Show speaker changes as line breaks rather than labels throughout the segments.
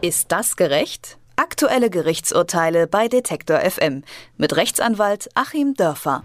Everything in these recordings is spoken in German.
Ist das gerecht? Aktuelle Gerichtsurteile bei Detektor FM mit Rechtsanwalt Achim Dörfer.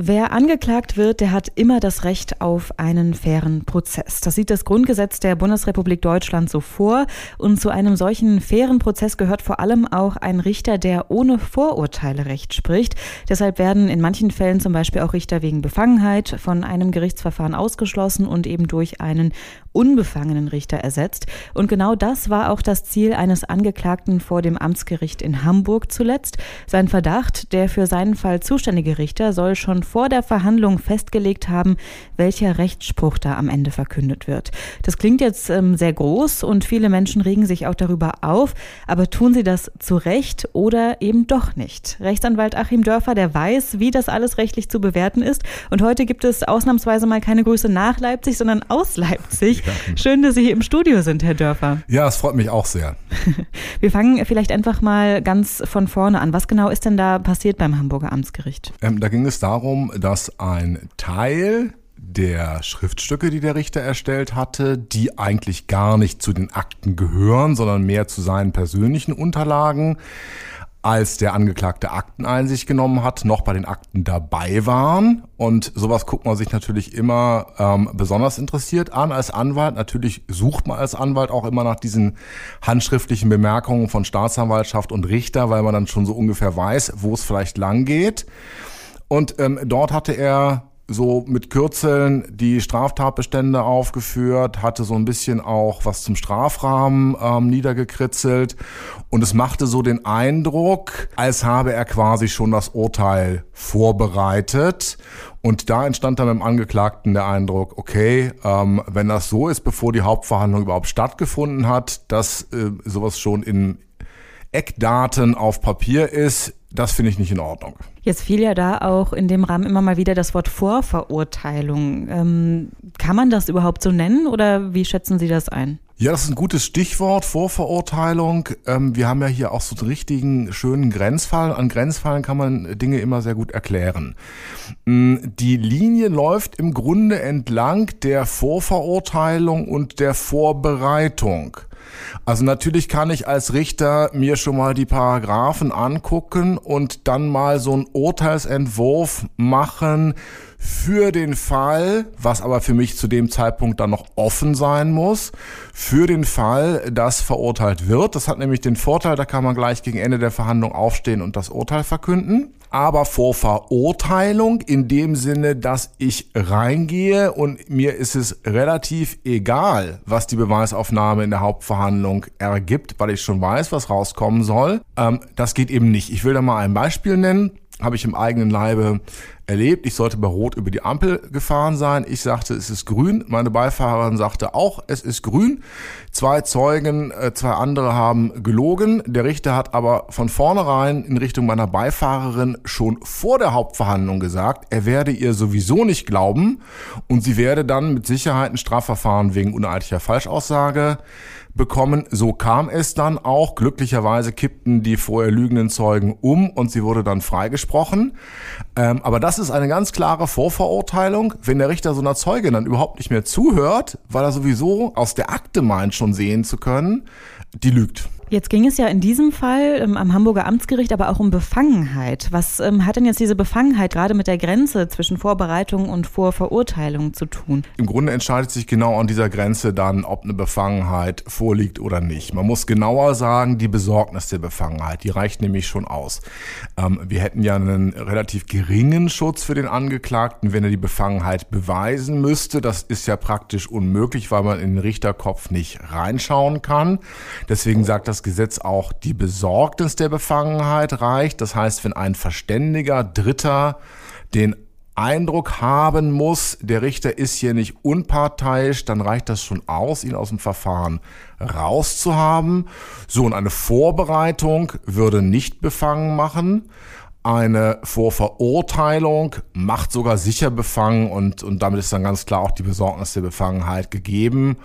Wer angeklagt wird, der hat immer das Recht auf einen fairen Prozess. Das sieht das Grundgesetz der Bundesrepublik Deutschland so vor. Und zu einem solchen fairen Prozess gehört vor allem auch ein Richter, der ohne Vorurteile Recht spricht. Deshalb werden in manchen Fällen zum Beispiel auch Richter wegen Befangenheit von einem Gerichtsverfahren ausgeschlossen und eben durch einen unbefangenen Richter ersetzt. Und genau das war auch das Ziel eines Angeklagten vor dem Amtsgericht in Hamburg zuletzt. Sein Verdacht, der für seinen Fall zuständige Richter soll schon vor der Verhandlung festgelegt haben, welcher Rechtsspruch da am Ende verkündet wird. Das klingt jetzt ähm, sehr groß und viele Menschen regen sich auch darüber auf, aber tun sie das zu Recht oder eben doch nicht? Rechtsanwalt Achim Dörfer, der weiß, wie das alles rechtlich zu bewerten ist und heute gibt es ausnahmsweise mal keine Grüße nach Leipzig, sondern aus Leipzig. Schön, dass Sie hier im Studio sind, Herr Dörfer.
Ja, es freut mich auch sehr.
Wir fangen vielleicht einfach mal ganz von vorne an. Was genau ist denn da passiert beim Hamburger Amtsgericht?
Ähm, da ging es darum, darum, dass ein Teil der Schriftstücke, die der Richter erstellt hatte, die eigentlich gar nicht zu den Akten gehören, sondern mehr zu seinen persönlichen Unterlagen, als der Angeklagte Akteneinsicht genommen hat, noch bei den Akten dabei waren. Und sowas guckt man sich natürlich immer ähm, besonders interessiert an als Anwalt. Natürlich sucht man als Anwalt auch immer nach diesen handschriftlichen Bemerkungen von Staatsanwaltschaft und Richter, weil man dann schon so ungefähr weiß, wo es vielleicht lang geht. Und ähm, dort hatte er so mit Kürzeln die Straftatbestände aufgeführt, hatte so ein bisschen auch was zum Strafrahmen ähm, niedergekritzelt. Und es machte so den Eindruck, als habe er quasi schon das Urteil vorbereitet. Und da entstand dann beim Angeklagten der Eindruck, okay, ähm, wenn das so ist, bevor die Hauptverhandlung überhaupt stattgefunden hat, dass äh, sowas schon in Eckdaten auf Papier ist, das finde ich nicht in Ordnung.
Jetzt fiel ja da auch in dem Rahmen immer mal wieder das Wort Vorverurteilung. Ähm, kann man das überhaupt so nennen oder wie schätzen Sie das ein?
Ja, das ist ein gutes Stichwort, Vorverurteilung. Ähm, wir haben ja hier auch so einen richtigen schönen Grenzfall. An Grenzfallen kann man Dinge immer sehr gut erklären. Mm, die Linie läuft im Grunde entlang der Vorverurteilung und der Vorbereitung. Also natürlich kann ich als Richter mir schon mal die Paragraphen angucken und dann mal so einen Urteilsentwurf machen für den Fall, was aber für mich zu dem Zeitpunkt dann noch offen sein muss, für den Fall, dass verurteilt wird. Das hat nämlich den Vorteil, da kann man gleich gegen Ende der Verhandlung aufstehen und das Urteil verkünden aber vor Verurteilung in dem Sinne, dass ich reingehe und mir ist es relativ egal, was die Beweisaufnahme in der Hauptverhandlung ergibt, weil ich schon weiß, was rauskommen soll. Ähm, das geht eben nicht. Ich will da mal ein Beispiel nennen habe ich im eigenen Leibe erlebt. Ich sollte bei Rot über die Ampel gefahren sein. Ich sagte, es ist grün. Meine Beifahrerin sagte auch, es ist grün. Zwei Zeugen, äh, zwei andere haben gelogen. Der Richter hat aber von vornherein in Richtung meiner Beifahrerin schon vor der Hauptverhandlung gesagt, er werde ihr sowieso nicht glauben und sie werde dann mit Sicherheit ein Strafverfahren wegen uneidlicher Falschaussage bekommen. So kam es dann auch. Glücklicherweise kippten die vorher lügenden Zeugen um und sie wurde dann freigesprochen. Ähm, aber das ist eine ganz klare Vorverurteilung. Wenn der Richter so einer Zeugin dann überhaupt nicht mehr zuhört, weil er sowieso aus der Akte meint, schon sehen zu können, die lügt.
Jetzt ging es ja in diesem Fall ähm, am Hamburger Amtsgericht aber auch um Befangenheit. Was ähm, hat denn jetzt diese Befangenheit gerade mit der Grenze zwischen Vorbereitung und Vorverurteilung zu tun?
Im Grunde entscheidet sich genau an dieser Grenze dann, ob eine Befangenheit vorliegt oder nicht. Man muss genauer sagen, die Besorgnis der Befangenheit, die reicht nämlich schon aus. Ähm, wir hätten ja einen relativ geringen Schutz für den Angeklagten, wenn er die Befangenheit beweisen müsste. Das ist ja praktisch unmöglich, weil man in den Richterkopf nicht reinschauen kann. Deswegen sagt das das Gesetz auch die Besorgnis der Befangenheit reicht. Das heißt, wenn ein verständiger Dritter den Eindruck haben muss, der Richter ist hier nicht unparteiisch, dann reicht das schon aus, ihn aus dem Verfahren rauszuhaben. So, und eine Vorbereitung würde nicht befangen machen. Eine Vorverurteilung macht sogar sicher befangen und, und damit ist dann ganz klar auch die Besorgnis der Befangenheit gegeben.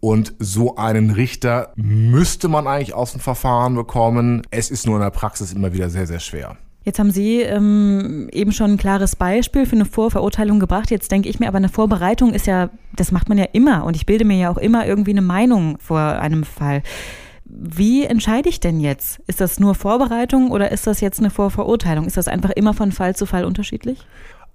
Und so einen Richter müsste man eigentlich aus dem Verfahren bekommen. Es ist nur in der Praxis immer wieder sehr, sehr schwer.
Jetzt haben Sie ähm, eben schon ein klares Beispiel für eine Vorverurteilung gebracht. Jetzt denke ich mir, aber eine Vorbereitung ist ja, das macht man ja immer. Und ich bilde mir ja auch immer irgendwie eine Meinung vor einem Fall. Wie entscheide ich denn jetzt? Ist das nur Vorbereitung oder ist das jetzt eine Vorverurteilung? Ist das einfach immer von Fall zu Fall unterschiedlich?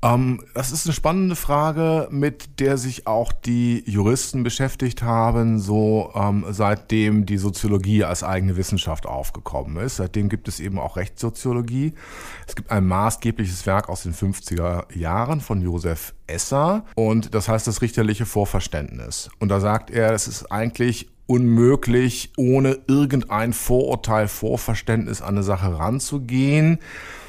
Ähm, das ist eine spannende Frage, mit der sich auch die Juristen beschäftigt haben, so ähm, seitdem die Soziologie als eigene Wissenschaft aufgekommen ist. Seitdem gibt es eben auch Rechtssoziologie. Es gibt ein maßgebliches Werk aus den 50er Jahren von Josef Esser und das heißt das richterliche Vorverständnis. Und da sagt er, es ist eigentlich unmöglich, ohne irgendein Vorurteil, Vorverständnis an eine Sache ranzugehen.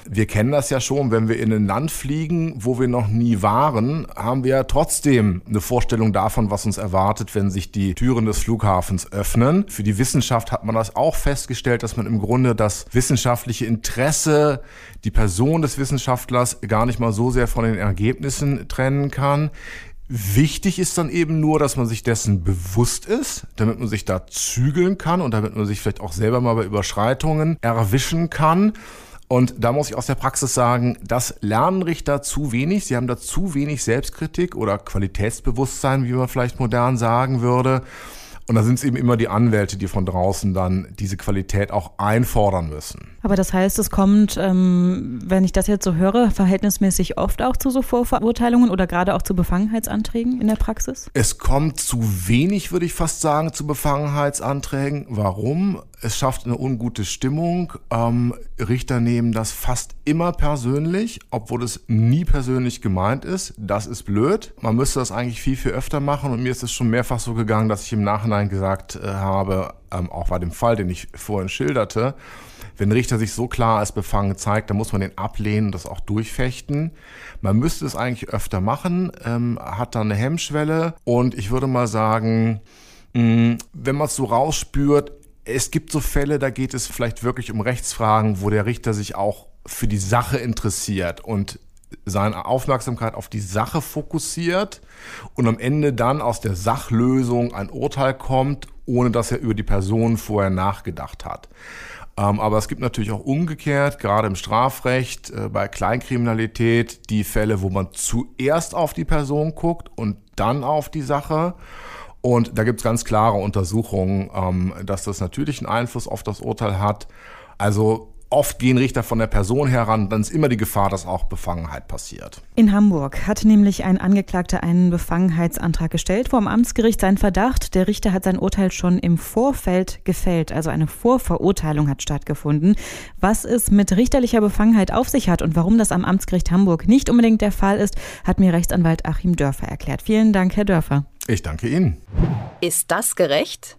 Wir kennen das ja schon, wenn wir in ein Land fliegen, wo wir noch nie waren, haben wir ja trotzdem eine Vorstellung davon, was uns erwartet, wenn sich die Türen des Flughafens öffnen. Für die Wissenschaft hat man das auch festgestellt, dass man im Grunde das wissenschaftliche Interesse, die Person des Wissenschaftlers gar nicht mal so sehr von den Ergebnissen trennen kann. Wichtig ist dann eben nur, dass man sich dessen bewusst ist, damit man sich da zügeln kann und damit man sich vielleicht auch selber mal bei Überschreitungen erwischen kann. Und da muss ich aus der Praxis sagen, das lernen Richter zu wenig. Sie haben da zu wenig Selbstkritik oder Qualitätsbewusstsein, wie man vielleicht modern sagen würde. Und da sind es eben immer die Anwälte, die von draußen dann diese Qualität auch einfordern müssen.
Aber das heißt, es kommt, ähm, wenn ich das jetzt so höre, verhältnismäßig oft auch zu so Vorverurteilungen oder gerade auch zu Befangenheitsanträgen in der Praxis?
Es kommt zu wenig, würde ich fast sagen, zu Befangenheitsanträgen. Warum? Es schafft eine ungute Stimmung. Ähm, Richter nehmen das fast immer persönlich, obwohl es nie persönlich gemeint ist. Das ist blöd. Man müsste das eigentlich viel, viel öfter machen. Und mir ist es schon mehrfach so gegangen, dass ich im Nachhinein gesagt äh, habe, ähm, auch bei dem Fall, den ich vorhin schilderte, wenn ein Richter sich so klar als befangen zeigt, dann muss man den ablehnen und das auch durchfechten. Man müsste es eigentlich öfter machen, ähm, hat da eine Hemmschwelle und ich würde mal sagen, mh, mm, wenn man es so rausspürt, es gibt so Fälle, da geht es vielleicht wirklich um Rechtsfragen, wo der Richter sich auch für die Sache interessiert und seine Aufmerksamkeit auf die Sache fokussiert und am Ende dann aus der Sachlösung ein Urteil kommt, ohne dass er über die Person vorher nachgedacht hat. Ähm, aber es gibt natürlich auch umgekehrt, gerade im Strafrecht, äh, bei Kleinkriminalität, die Fälle, wo man zuerst auf die Person guckt und dann auf die Sache. Und da gibt es ganz klare Untersuchungen, ähm, dass das natürlich einen Einfluss auf das Urteil hat. Also Oft gehen Richter von der Person heran, dann ist immer die Gefahr, dass auch Befangenheit passiert.
In Hamburg hat nämlich ein Angeklagter einen Befangenheitsantrag gestellt vor dem Amtsgericht. Sein Verdacht, der Richter hat sein Urteil schon im Vorfeld gefällt, also eine Vorverurteilung hat stattgefunden. Was es mit richterlicher Befangenheit auf sich hat und warum das am Amtsgericht Hamburg nicht unbedingt der Fall ist, hat mir Rechtsanwalt Achim Dörfer erklärt. Vielen Dank, Herr Dörfer.
Ich danke Ihnen.
Ist das gerecht?